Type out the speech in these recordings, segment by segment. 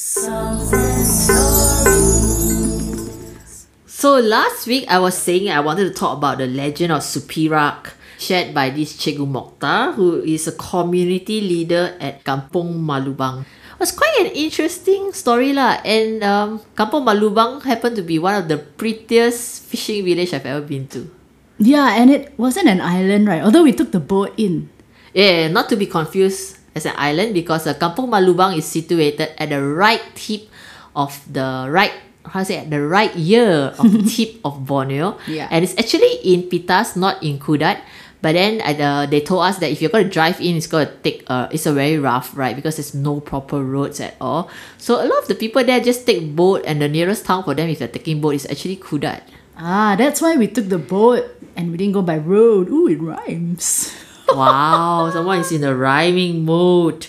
So last week I was saying I wanted to talk about the legend of Supirak shared by this Cikgu Mokhtar who is a community leader at Kampung Malubang. It was quite an interesting story lah and um, Kampung Malubang happened to be one of the prettiest fishing village I've ever been to. Yeah, and it wasn't an island, right? Although we took the boat in. Yeah, not to be confused as an island because uh, Kampung Malubang is situated at the right tip of the right how to say the right ear of the tip of Borneo. Yeah. And it's actually in Pitas, not in Kudat. But then uh, they told us that if you're going to drive in, it's going to take uh, it's a very rough ride because there's no proper roads at all. So a lot of the people there just take boat, and the nearest town for them if they're taking boat is actually Kudat. Ah, that's why we took the boat and we didn't go by road. Ooh, it rhymes. Wow, someone is in a rhyming mood.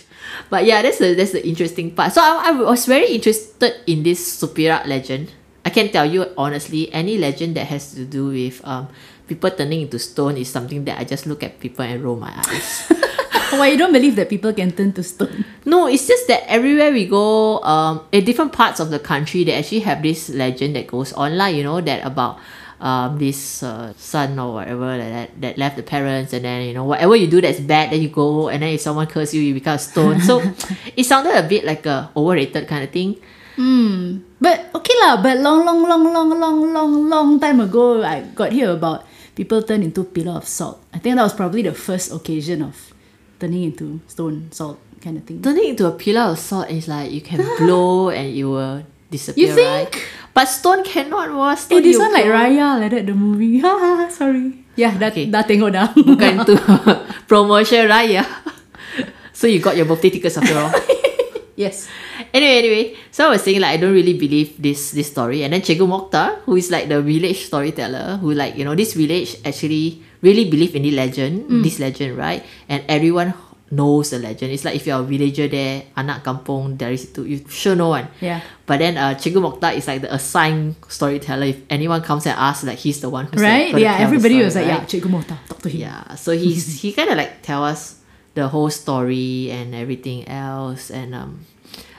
But yeah, that's the that's the interesting part. So I, I was very interested in this Supirak legend. I can tell you honestly, any legend that has to do with um people turning into stone is something that I just look at people and roll my eyes. Why you don't believe that people can turn to stone? no, it's just that everywhere we go, um, in different parts of the country, they actually have this legend that goes online. You know that about um, this uh, son or whatever that, that left the parents and then you know whatever you do that's bad then you go and then if someone curses you you become a stone so it sounded a bit like a overrated kind of thing Hmm. But okay lah. But long, long, long, long, long, long, long time ago, I got hear about people turn into pillar of salt. I think that was probably the first occasion of turning into stone salt kind of thing. turning into a pillar of salt is like you can blow and it will disappear You right think? but stone cannot was Eh, stone this you one like. Raya like that the movie. Haha, sorry. Yeah, dah, Okay. dah tengok dah. bukan tu promotion raya so you got your birthday tickets after all yes. anyway anyway so I was saying like I don't really believe this this story and then Cikgu Mokhtar who is like the village storyteller who like you know this village actually really believe in the legend this legend right and everyone knows the legend it's like if you're a villager there anak kampung dari situ you sure know one Yeah. but then uh, Cikgu Mokhtar is like the assigned storyteller if anyone comes and asks like he's the one who's Right? like, Yeah, everybody story, was like, right? yeah, Cikgu talk to him. Yeah, so he's he kind of like tell us the whole story and everything else, and um,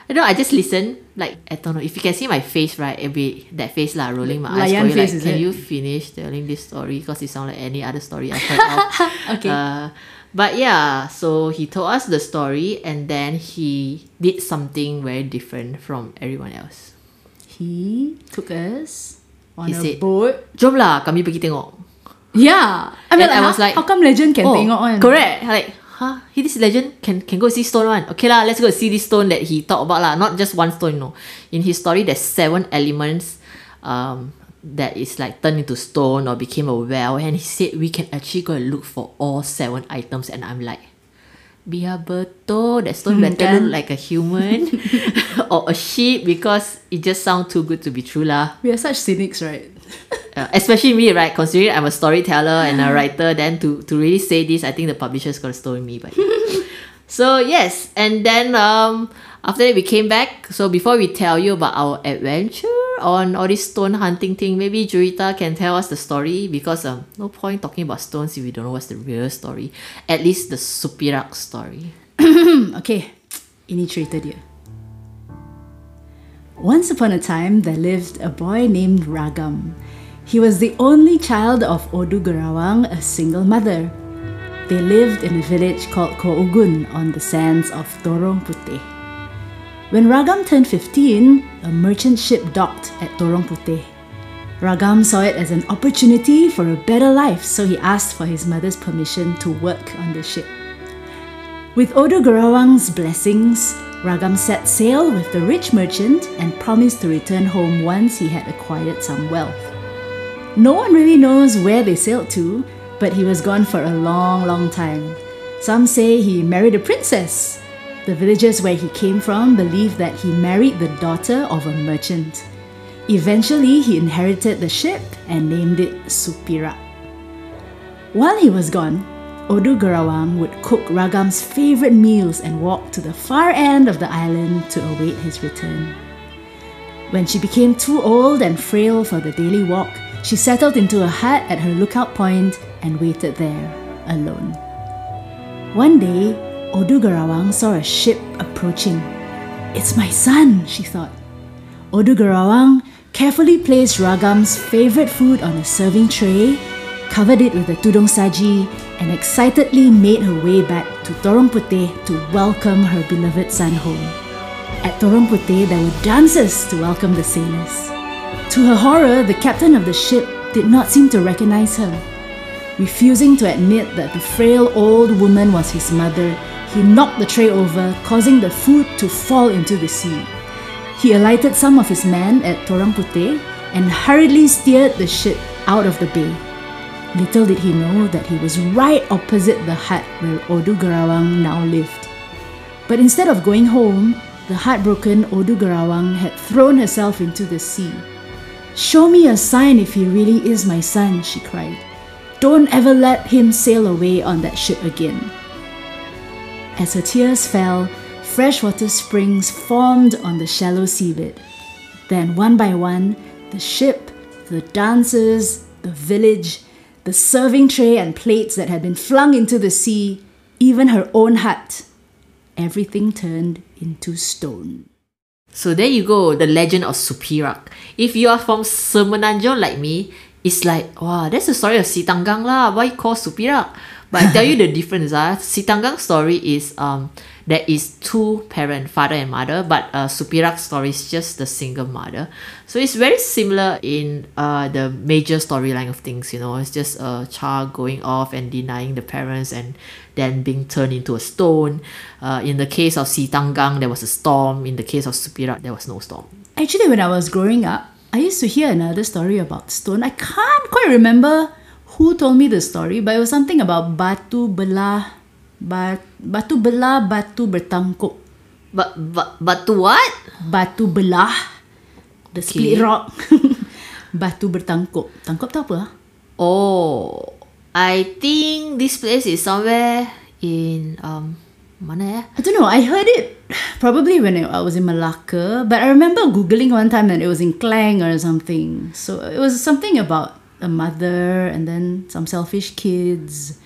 I don't know. I just listen. Like I don't know if you can see my face, right? It'll be that face lah, rolling my eyes. Going like, face, is can it? you finish telling this story? Because it sounds like any other story I've heard of. Okay. Uh, but yeah, so he told us the story, and then he did something very different from everyone else. He took us on He a said- boat. Jom lah, kami pergi tengok. Yeah. I And mean, like, I was like, how come legend can oh, tengok one? Correct. Like, huh? He this legend can can go see stone one. Okay lah, let's go see this stone that he talked about lah. Not just one stone, no. In his story, there's seven elements, um, that is like turned into stone or became a well, and he said we can actually go and look for all seven items, and I'm like. Biar betul that stone better look like a human or a sheep because it just sounds too good to be true lah. We are such cynics, right? Uh, especially me, right? Considering I'm a storyteller and a writer, then to, to really say this, I think the publisher's gonna stone me. But so yes, and then um, after that we came back. So before we tell you about our adventure on all this stone hunting thing, maybe Juwita can tell us the story because um, no point talking about stones if we don't know what's the real story. At least the Supirak story. Okay, initiated dia. Once upon a time, there lived a boy named Ragam. He was the only child of Odu Garawang, a single mother. They lived in a village called Koogun on the sands of Torong Putih. When Ragam turned 15, a merchant ship docked at Torong Putih. Ragam saw it as an opportunity for a better life, so he asked for his mother's permission to work on the ship. With Odu Garawang's blessings, Ragam set sail with the rich merchant and promised to return home once he had acquired some wealth. No one really knows where they sailed to, but he was gone for a long, long time. Some say he married a princess. The villagers where he came from believed that he married the daughter of a merchant. Eventually, he inherited the ship and named it Supirak. While he was gone, Odu Garawang would cook Ragam's favorite meals and walk to the far end of the island to await his return. When she became too old and frail for the daily walk, she settled into a hut at her lookout point and waited there, alone. One day, Odu Garawang saw a ship approaching. It's my son, she thought. Odu Garawang carefully placed Ragam's favorite food on a serving tray, covered it with a tudong saji, and excitedly made her way back to Torong to welcome her beloved son home. At Torong there were dances to welcome the sailors. To her horror, the captain of the ship did not seem to recognize her. Refusing to admit that the frail old woman was his mother, he knocked the tray over, causing the food to fall into the sea. He alighted some of his men at Puteh and hurriedly steered the ship out of the bay. Little did he know that he was right opposite the hut where Odu Garawang now lived. But instead of going home, the heartbroken Odu Garawang had thrown herself into the sea. Show me a sign if he really is my son, she cried. Don't ever let him sail away on that ship again. As her tears fell, freshwater springs formed on the shallow seabed. Then, one by one, the ship, the dancers, the village, the serving tray and plates that had been flung into the sea, even her own hut, everything turned into stone. So there you go, the legend of Supirak. If you are from Semenanjung like me, it's like, wow, that's the story of Sitanggang lah. Why call Supirak? But I tell you the difference. Ah, Sitanggang story is um there is two parent, father and mother, but uh, Supirak story is just the single mother. So it's very similar in uh, the major storyline of things, you know. It's just a child going off and denying the parents and then being turned into a stone. Uh, in the case of Sitanggang, there was a storm. In the case of Supirak, there was no storm. Actually, when I was growing up, I used to hear another story about stone. I can't quite remember who told me the story, but it was something about batu belah, bat, batu belah, batu bertangkup. But, but, but to what? Batu belah, the split rock. batu bertangkup. Tangkup tu apa? ah? Oh, I think this place is somewhere in um mana ya? I don't know. I heard it probably when I was in Malacca, but I remember googling one time that it was in Klang or something. So it was something about a mother and then some selfish kids.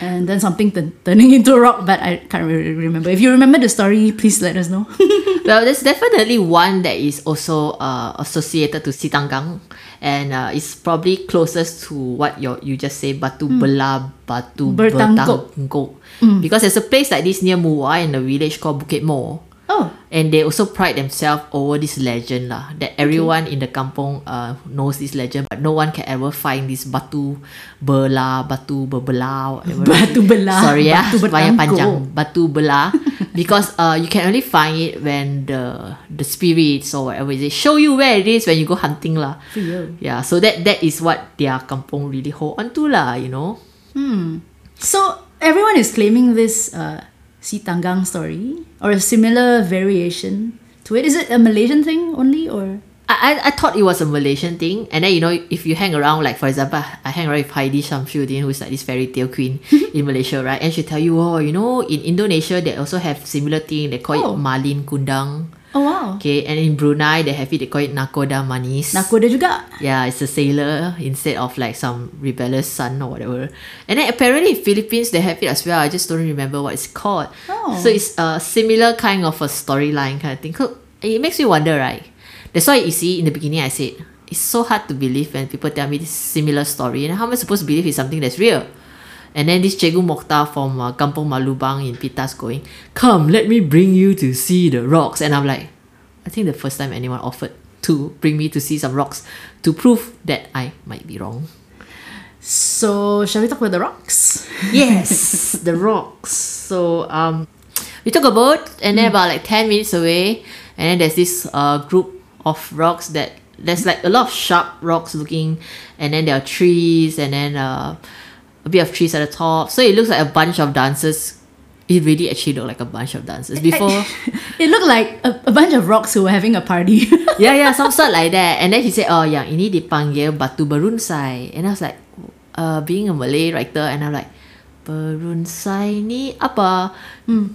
And then something t- turning into a rock, but I can't really remember. If you remember the story, please let us know. Well, there's definitely one that is also uh, associated to Sitanggang, and uh, it's probably closest to what you you just say Batu Belah, Batu Bertangkup. Bertangkup. Because there's a place like this near Muar in a village called Bukit Mo. Oh, And they also pride themselves over this legend lah. That everyone in the kampung uh, knows this legend, but no one can ever find this batu belah, batu whatever. Batu belah, Sorry ya, batu banyak panjang. Batu belah. because uh, you can only find it when the the spirits or whatever is it show you where it is when you go hunting lah. Yeah, so that that is what their kampung really hold on to lah, you know. Hmm. So everyone is claiming this uh, Si Tanggang story or a similar variation to it. Is it a Malaysian thing only or? I, I, I thought it was a Malaysian thing, and then you know if you hang around like for example I hang around with Heidi Shamsuddin who's like this fairy tale queen in Malaysia right and she tell you oh you know in Indonesia they also have similar thing they call Oh. it Malin Kundang Oh wow. okay and in Brunei they have it they call it Nakoda Manis. Nakoda juga. yeah it's a sailor instead of like some rebellious son or whatever. And then apparently in Philippines they have it as well. I just don't remember what it's called. Oh. so it's a similar kind of a storyline kind of thing. It makes me wonder right? That's why you see in the beginning I said it's so hard to believe when people tell me this similar story. And how am I supposed to believe it's something that's real and then this Cikgu Mokhtar from uh, Kampung Malubang in Pitas going, Come, let me bring you to see the rocks. And I'm like, I think the first time anyone offered to bring me to see some rocks to prove that I might be wrong. So shall we talk about the rocks? Yes, the rocks. So um, we took a boat, and then about like ten minutes away, and then there's this uh group of rocks that there's like a lot of sharp rocks looking, and then there are trees, and then uh, a bit of trees at the top. So it looks like a bunch of dancers. It really actually looked like a bunch of dancers before. It looked like a, a bunch of rocks who were having a party. yeah, yeah, some sort like that. And then he said, oh, yang ini dipanggil batu berunsai. And I was like, uh, being a Malay writer, and I'm like, berunsai ni apa?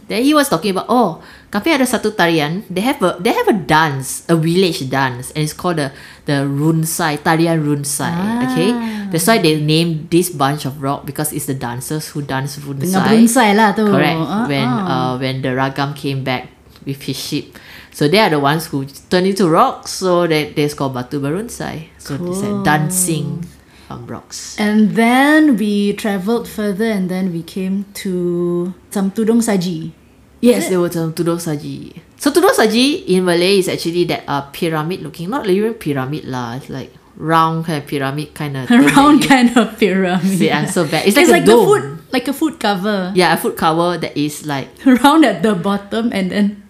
Then he was talking about, oh, kami ada satu tarian. They have a they have a dance, a village dance, and it's called the the runsai, tarian runsai. Okay, that's why they named this bunch of rock because it's the dancers who dance runsai. Berunsai lah tu. Correct. Ah, when ah. uh when the ragam came back with his ship. So they are the ones who turn into rocks. So that that's called Batu Barunsai. So it's like dancing um, rocks. And then we traveled further and then we came to some Tudong Saji. Yes, there was um, Tudong Saji. So Tudong Saji in Malay is actually that uh, pyramid looking, not even pyramid lah. It's like round kind of pyramid kind of Round kind of pyramid. See, I'm so bad. It's like It's a like the dome. food like a food cover. Yeah, a food cover that is like Round at the bottom and then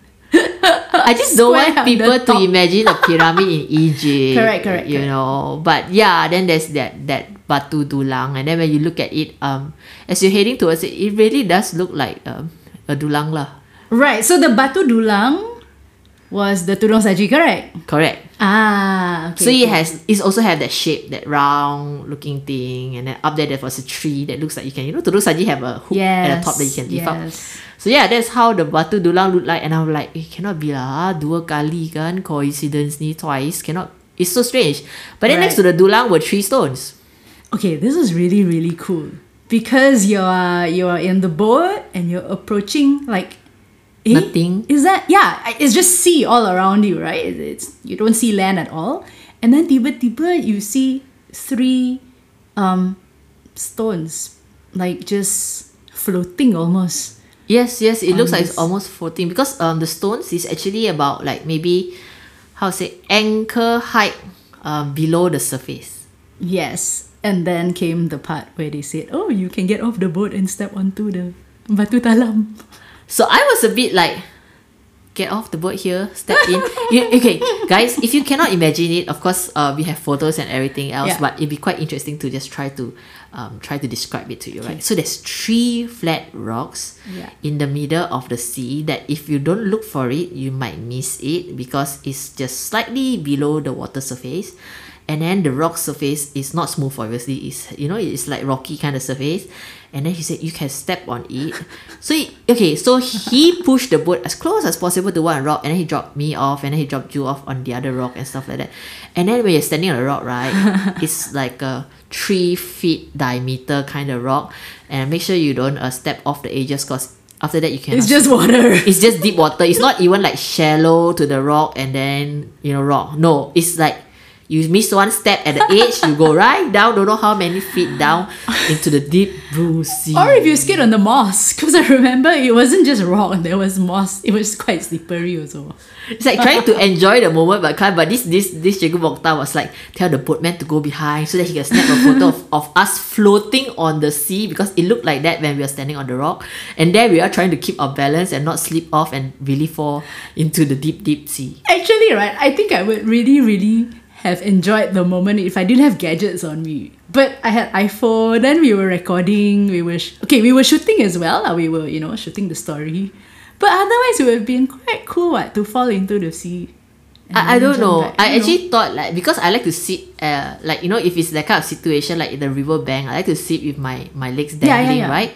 I just don't want people to imagine a pyramid in Egypt. Correct, correct, You correct. know, but yeah, then there's that that Batu Dulang, and then when you look at it, um, as you're heading towards it, it really does look like um, a dulang lah. Right. So the Batu Dulang was the Tudong Saji, correct? Correct. Ah, okay. so it has it also have that shape, that round looking thing, and then up there there was a tree that looks like you can you know Tudong Saji have a hook at the top that you can lift up. So yeah, that's how the Batu Dulang look like, and I'm like, it cannot be lah, dua kali kan coincidence ni twice cannot. It's so strange. But then next to the Dulang were three stones. Okay, this is really really cool because you're you're in the boat and you're approaching like eh, Nothing. Is that yeah? It's just sea all around you, right? It's, you don't see land at all, and then tiba-tiba you see three um stones like just floating almost. Yes, yes, it looks like it's almost floating because um the stones is actually about like maybe how to say anchor height um below the surface. Yes, and then came the part where they said, "Oh, you can get off the boat and step onto the batu talam." So I was a bit like, get off the boat here, step in. you, okay, guys, if you cannot imagine it, of course, uh, we have photos and everything else, Yeah. but it'd be quite interesting to just try to um, try to describe it to you, right? So there's three flat rocks Yeah. in the middle of the sea that if you don't look for it, you might miss it because it's just slightly below the water surface. And then the rock surface is not smooth, obviously. It's you know it's like rocky kind of surface. And then he said you can step on it. So he, okay, so he pushed the boat as close as possible to one rock, and then he dropped me off, and then he dropped you off on the other rock and stuff like that. And then when you're standing on a rock, right, it's like a three feet diameter kind of rock, and make sure you don't uh, step off the edges, cause after that you can. It's just water. it's just deep water. It's not even like shallow to the rock and then you know rock. No, it's like you miss one step at the edge, you go right down, don't know how many feet down into the deep blue sea. Or if you skate on the moss, because I remember it wasn't just rock, there was moss. It was quite slippery also. It's like trying to enjoy the moment but can't. But this this this Cikgu Mokhtar was like tell the boatman to go behind so that he can snap a photo of, of us floating on the sea because it looked like that when we were standing on the rock. And there we are trying to keep our balance and not slip off and really fall into the deep deep sea. Actually, right, I think I would really, really have enjoyed the moment if I didn't have gadgets on me. But I had iPhone, then we were recording, we were, sh- okay, we were shooting as well. uh, We were, you know, shooting the story. But otherwise, it would have been quite cool, what, to fall into the sea. I, I don't know. back, I know? actually thought like because I like to sit uh like you know if it's that kind of situation like in the river bank, I like to sit with my my legs Yeah, yeah, dangling, yeah. right?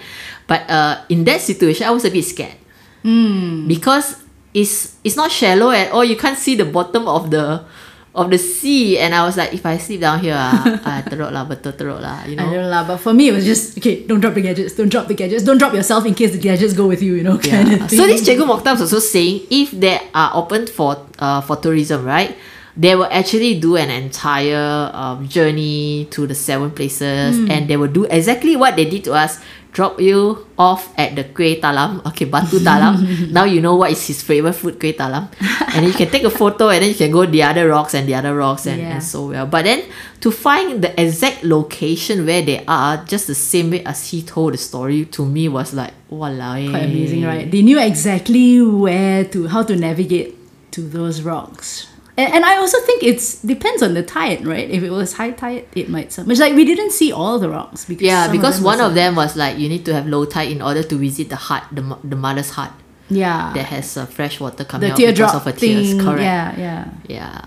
But uh in that situation I was a bit scared. Hmm. Because it's it's not shallow at all. You can't see the bottom of the of the sea and I was like if I sleep down here ah, ah teruk lah betul teruk lah you know I don't know, lah, but for me, it was just okay. Don't drop the gadgets. Don't drop the gadgets. Don't drop yourself in case the gadgets go with you. You know, kind Yeah. of thing. So this Cikgu Mokhtar was also saying if they are open for uh, for tourism, right? They will actually do an entire um, journey to the seven places, and they will do exactly what they did to us. Drop you off at the Kueh Talam, okay, Batu Talam. now you know what is his favorite food, Kueh Talam, and you can take a photo, and then you can go the other rocks and the other rocks, and, Yeah. and so well. But then to find the exact location where they are, just the same way as he told the story to me was like, walao. Eh. quite amazing, right? They knew exactly where to how to navigate to those rocks. And, and I also think it's depends on the tide, right? If it was high tide, it might submerge. Like we didn't see all the rocks because Yeah, because them one of them was like you need to have low tide in order to visit the heart, the, the mother's heart. yeah that has uh, fresh water coming the out because of her tears. thing. Correct. Yeah, yeah. Yeah.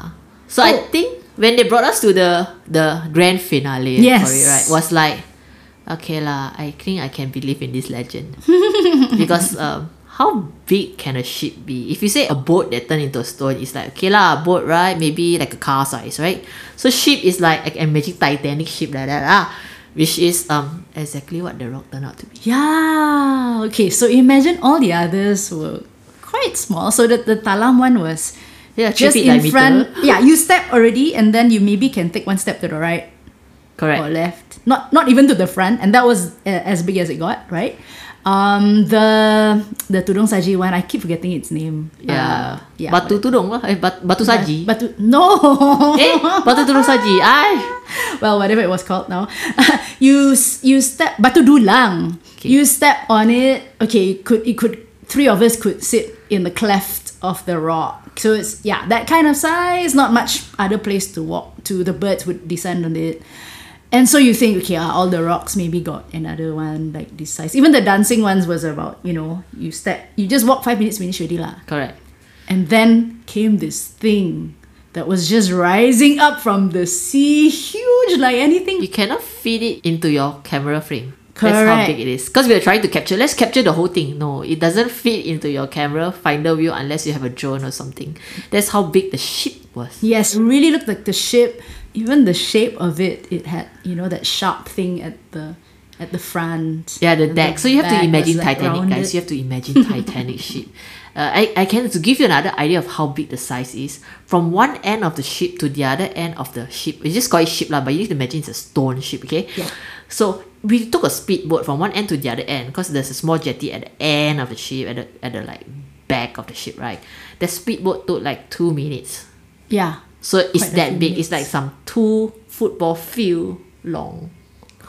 So I Oh. think when they brought us to the the grand finale Yes. for it, right, was like, okay lah, I think I can believe in this legend because um, how big can a ship be? If you say a boat that turned into a stone, it's like okay lah, a boat right, maybe like a car size, right? So ship is like can imagine Titanic ship like that ah, which is um exactly what the rock turned out to be. Yeah. Okay, so imagine all the others were quite small. So the, the Talam one was Yeah, just in diameter. front. Yeah, you step already, and then you maybe can take one step to the right Correct. or left. Not not even to the front, and that was uh, as big as it got, right? Um, the the Tudong Saji one, I keep forgetting its name. Yeah. Uh, yeah. Batu tudung lah. Eh, bat, batu saji. Batu no. eh, batu tudung saji. Ay. well, whatever it was called now. you you step batu dulang. Okay. You step on it. Okay, it could it could three of us could sit in the cleft of the rock. So it's yeah that kind of size. Not much other place to walk to. The birds would descend on it. And so you think, okay, ah, all the rocks maybe got another one like this size. Even the dancing ones was about, you know, you step, you just walk five minutes, finish already lah. Correct. And then came this thing that was just rising up from the sea, huge like anything. You cannot fit it into your camera frame. Correct. That's how big it is. Because we are trying to capture, let's capture the whole thing. No, it doesn't fit into your camera finder view unless you have a drone or something. That's how big the ship was. Yes, really looked like the ship. Even the shape of it, it had you know that sharp thing at the at the front. Yeah, the deck. So you have to imagine like, Titanic, guys. You have to imagine Titanic ship. Uh, I, I can to give you another idea of how big the size is. From one end of the ship to the other end of the ship, we just call it ship lah, but you need to imagine it's a stone ship, okay? Yeah. So we took a speedboat from one end to the other end because there's a small jetty at the end of the ship, at the at the like back of the ship, right? The speedboat took like two minutes. Yeah, So it's that big. It's like some two football field long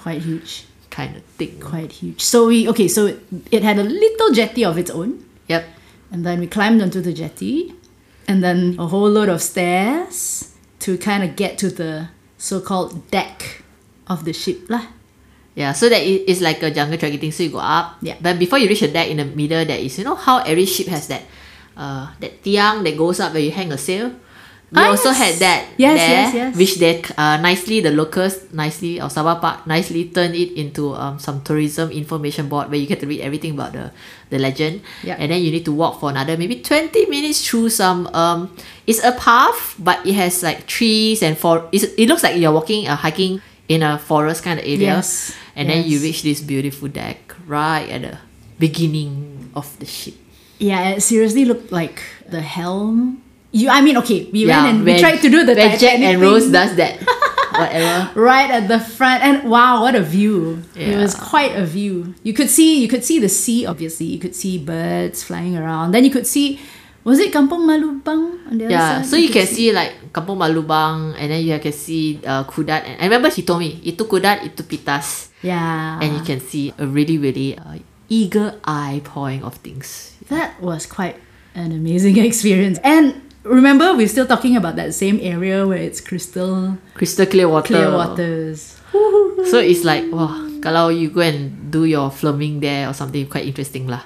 quite huge, kind of thing. quite huge. So we okay. So it, it had a little jetty of its own, Yep. and then we climbed onto the jetty, and then a whole load of stairs to kind of get to the so-called deck of the ship lah. Yeah, so that it's like a jungle trekking thing. So you go up. Yeah. But before you reach the deck in the middle, there is you know how every ship has that, uh, that tiang that goes up where you hang a sail. We Ah, also yes. had that Yes, there, yes, yes. which they uh, nicely the locals nicely or Sabah Park nicely turned it into um, some tourism information board where you get to read everything about the the legend. Yeah. And then you need to walk for another maybe twenty minutes through some um. It's a path, but it has like trees and for. It looks like you're walking uh, hiking in a forest kind of area. Yes, And then you reach this beautiful deck right at the beginning of the ship. Yeah, it seriously looked like the helm. You, I mean, okay, we went and we tried to do the when Jack and Rose thing does that. Whatever. right at the front, and wow, what a view! It was quite a view. You could see, you could see the sea. Obviously, you could see birds flying around. Then you could see, was it Kampung Malubang on the other Yeah, side? so you could can see like Kampung Malubang and then you can see uh, Kudat. And I remember he told me, itu Kudat, itu Pitas. Yeah, And you can see a really, really uh, eager eye pouring of things. that was quite an amazing experience. And remember, we're still talking about that same area where it's crystal Crystal clear water. clear waters. So it's like, wah, kalau you go and do your filming there or something, quite interesting lah.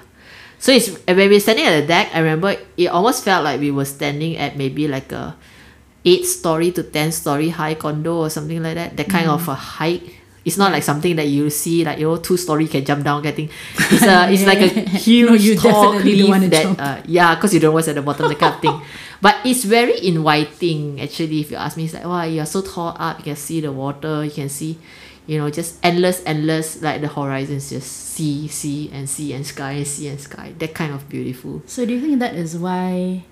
So it's when we were standing at the deck, I remember it almost felt like we were standing at maybe like a eight story to ten story high condo or something like that. That kind of a height. It's not like something that you see like you know two story can jump down getting. It's a it's like a huge No, you tall definitely cliff that uh, yeah, because you don't know what's at the bottom, that kind of thing. But it's very inviting actually. If you ask me, it's like wow, you're so tall up, you can see the water, you can see, you know, just endless, endless, like the horizons, just sea, sea, and sea and sky, and sea and sky. That kind of beautiful. So do you think that is why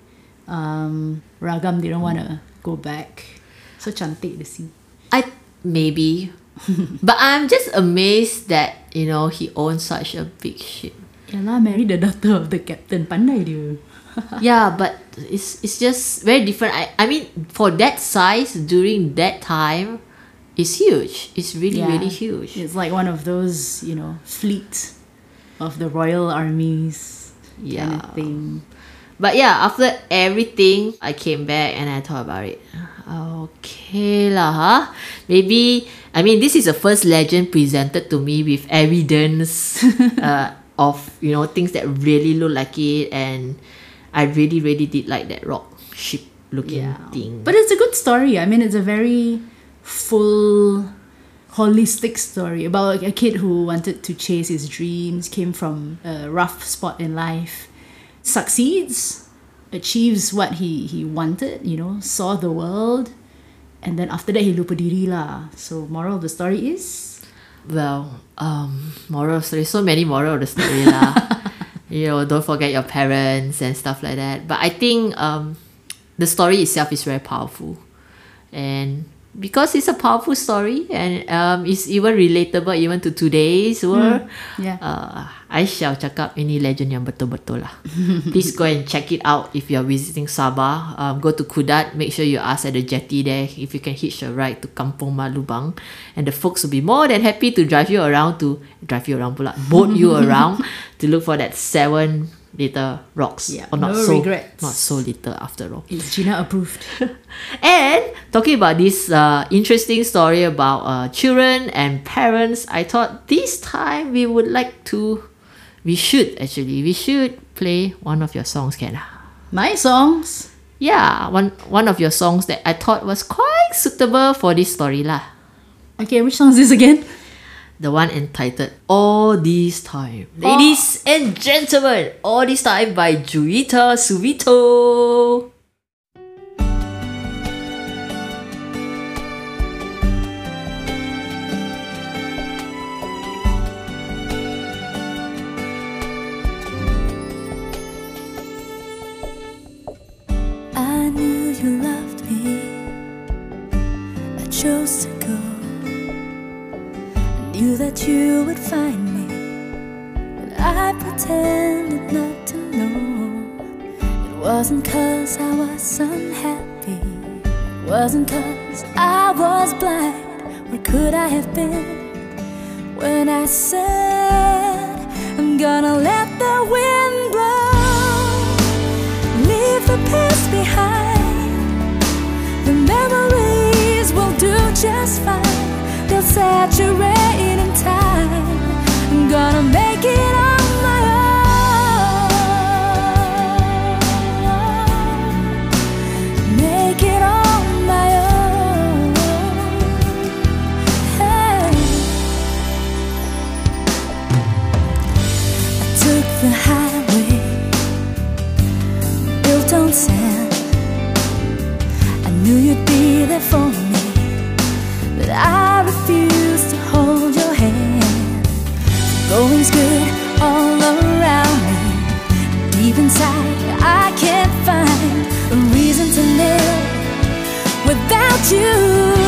um, Ragam didn't want to go back? So cantik the sea. I maybe, but I'm just amazed that you know he owns such a big ship. Yalah, marry the daughter of the captain. Pandai dia. yeah, but it's it's just very different. I I mean, for that size during that time, it's huge. It's really Yeah. really huge. It's like one of those, you know, fleet of the royal armies kind Yeah. of thing. But yeah, after everything, I came back and I thought about it. Okay lah, huh? Maybe I mean this is the first legend presented to me with evidence uh, of you know things that really look like it, and I really really did like that rock ship looking thing. But it's a good story. I mean, it's a very full, holistic story about a kid who wanted to chase his dreams, came from a rough spot in life, succeeds, achieves what he, he wanted, you know, saw the world, and then after that he lupa diri lah. So moral of the story is Well, um, moral of the story. So many moral of the story lah. you know, don't forget your parents and stuff like that. But I think um, the story itself is very powerful, and because it's a powerful story and um, it's even relatable even to today's world. yeah. Uh, I shall cakap ini legend yang betul-betul lah. Please go and check it out if you're visiting Sabah. Um, go to Kudat. Make sure you ask at the jetty there if you can hitch a ride to Kampung Malubang. And the folks will be more than happy to drive you around to drive you around pula, boat you around to look for that seven little rocks. Yeah, or not no so regrets. not so little after all. It's Gina approved. And talking about this uh, interesting story about uh, children and parents, I thought this time we would like to, we should actually, we should play one of your songs, Ken. My songs. Yeah, one one of your songs that I thought was quite suitable for this story lah. Okay, which song is this again? The one entitled All This Time. Ladies and gentlemen, All This Time by Juwita Suwito. The behind. The memories will do just fine. They'll saturate in time. I'm gonna without you.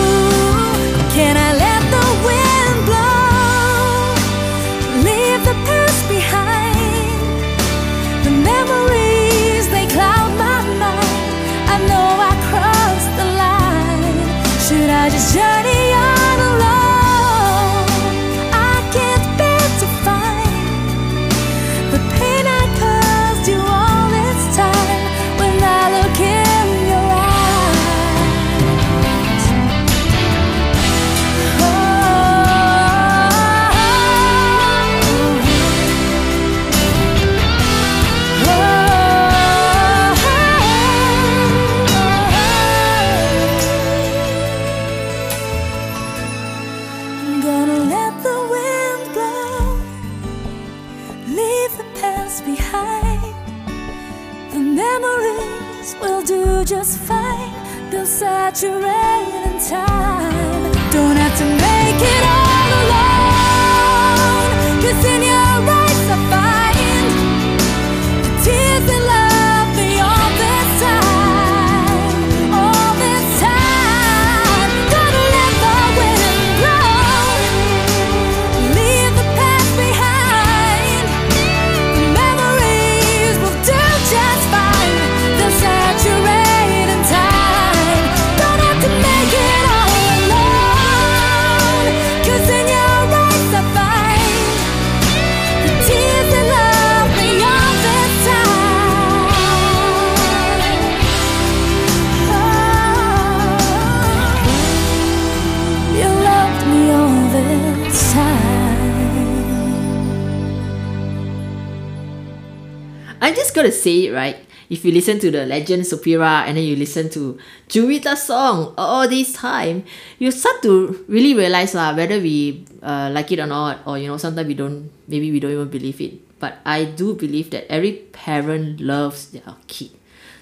Say it right. If you listen to the Legend Supirak and then you listen to Juwita's song all this time, you start to really realize lah whether we uh, like it or not, or you know sometimes we don't, maybe we don't even believe it. But I do believe that every parent loves their kid.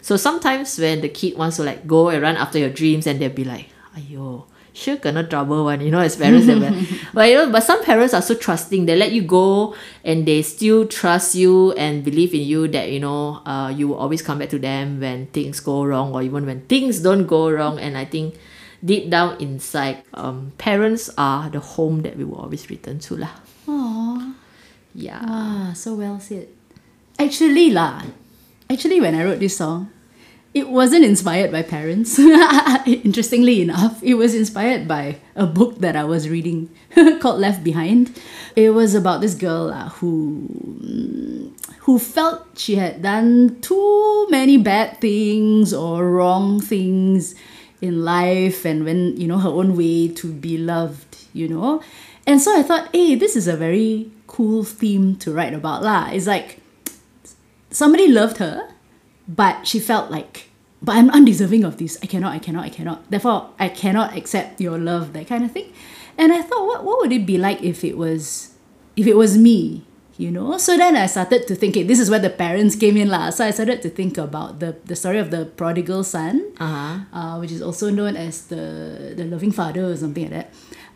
So sometimes when the kid wants to like go and run after your dreams, and they'll be like, "Ayo, sure kena trouble one, you know, as parents. but you know, but some parents are so trusting. They let you go and they still trust you and believe in you that, you know, uh, you will always come back to them when things go wrong or even when things don't go wrong. And I think deep down inside, um, parents are the home that we will always return to lah. Aww. Yeah. Ah, so well said. Actually, lah. Actually, when I wrote this song, it wasn't inspired by parents. Interestingly enough, it was inspired by a book that I was reading called Left Behind. It was about this girl lah, who mm, who felt she had done too many bad things or wrong things in life and went, you know, her own way to be loved, you know. And so I thought, hey, this is a very cool theme to write about lah. It's like somebody loved her, but she felt like, but I'm undeserving of this. I cannot, I cannot, I cannot. Therefore, I cannot accept your love, that kind of thing. And I thought, what, what would it be like if it was, if it was me, you know? So then I started to think, this is where the parents came in lah. So I started to think about the, the story of the prodigal son, Uh-huh. uh, which is also known as the, the loving father or something like that.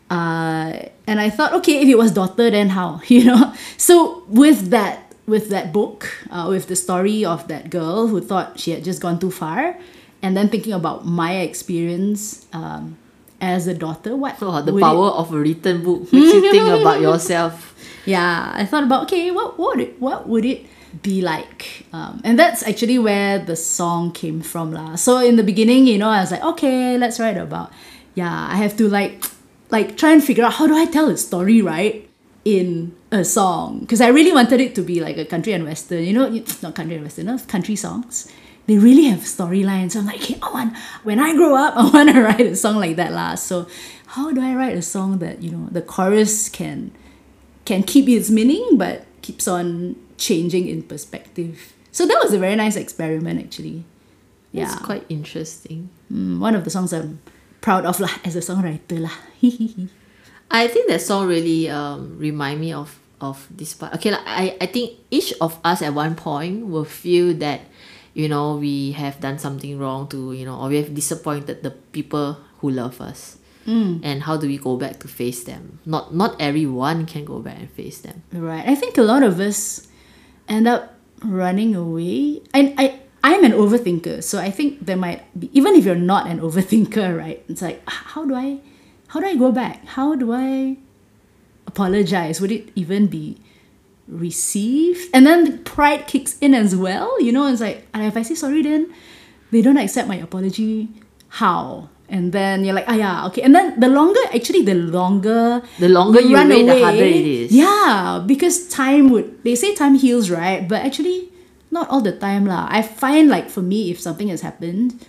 Uh, and I thought, okay, if it was daughter, then how? You know. So with that, with that book, uh, with the story of that girl who thought she had just gone too far, and then thinking about my experience um, as a daughter, what Oh, the would it- power of a written book makes you think about yourself. yeah, I thought about okay, what what would it, what would it be like? Um, and that's actually where the song came from, lah. So in the beginning, you know, I was like, okay, let's write about. Yeah, I have to like like try and figure out how do I tell a story right in a song because I really wanted it to be like a country and western. You know, it's not country and western, no, country songs. They really have storylines. So I'm like, hey, I want when I grow up, I want to write a song like that, lah. So how do I write a song that you know the chorus can can keep its meaning but keeps on changing in perspective. So that was a very nice experiment actually. Yeah. It's quite interesting. Mm, one of the songs I'm proud of lah as a songwriter lah. I think that song really um, remind me of of this part. Okay, like, I I think each of us at one point will feel that you know we have done something wrong to you know or we have disappointed the people who love us. And how do we go back to face them? Not not everyone can go back and face them. right. I think a lot of us end up running away. And I I'm an overthinker, so I think there might be even if you're not an overthinker, right? It's like how do I how do I go back? How do I apologize? Would it even be received? And then pride kicks in as well. You know, it's like, and if I say sorry, then they don't accept my apology. How? And then you're like, ah, yeah, okay. And then the longer, actually, the longer The longer you run wait, the harder it is. Yeah, because time would, they say time heals, right? But actually, not all the time, lah. I find like for me, if something has happened,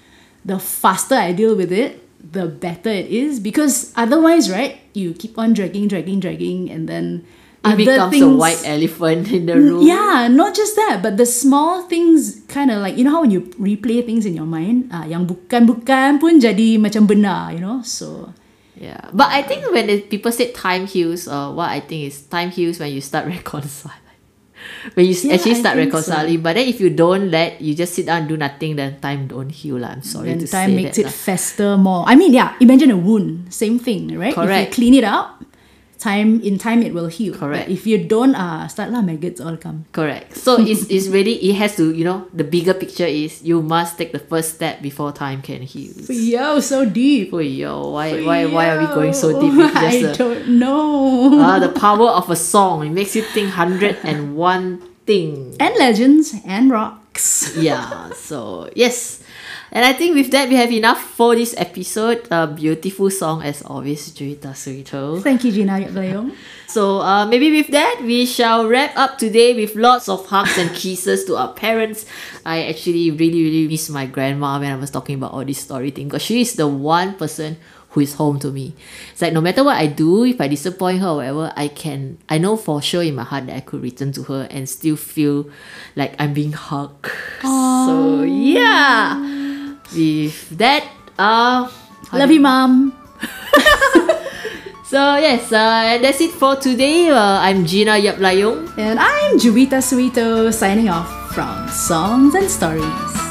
the faster I deal with it, the better it is. Because otherwise, right, you keep on dragging, dragging, dragging, and then It other becomes things, a white elephant in the room. yeah, not just that, but the small things kind of like you know how when you replay things in your mind, ah, yang bukan-bukan pun jadi macam benar, you know. So Yeah, but I think when the people say time heals, uh, what I think is time heals when you start reconciling. When you Yeah, actually start think so. reconciling, but then if you don't let, you just sit down and do nothing, then time don't heal. lah. I'm sorry then to time say makes that. it lah. fester more. I mean, yeah, imagine a wound, same thing, right? If Correct. you clean it out, time in time it will heal. Correct. But if you don't, uh, start lah maggots all come. Correct. So it's, it's really, it has to, you know, the bigger picture is you must take the first step before time can heal. Yo, so deep. Oh, yo, why, why, why are we going so deep? I a- don't know. Ah, the power of a song. It makes you think 101 thing. and legends and rocks. yeah so yes and i think with that we have enough for this episode. A beautiful song as always Juwita Suwito. Thank you, Gina Yap Lai Yoong. so uh, maybe with that we shall wrap up today with lots of hugs and kisses to our parents. I actually really really miss my grandma when i was talking about all this story thing because she is the one person who is home to me. It's like no matter what i do if i disappoint her or whatever i can i know for sure in my heart that i could return to her and still feel like i'm being hugged. So yeah with that, uh, love you, mom. so yes, uh, that's it for today. Uh, I'm Gina Yap Lai Yoong. And I'm Juwita Suwito signing off from Songs and Stories.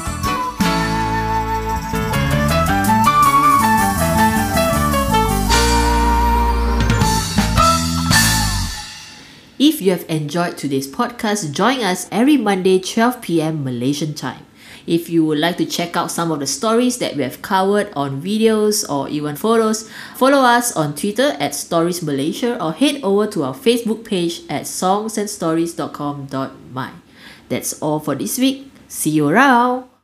If you have enjoyed today's podcast, join us every Monday, 12 p.m. Malaysian time. If you would like to check out some of the stories that we have covered on videos or even photos, follow us on Twitter at Stories Malaysia or head over to our Facebook page at songsandstories.com.my. That's all for this week. See you around.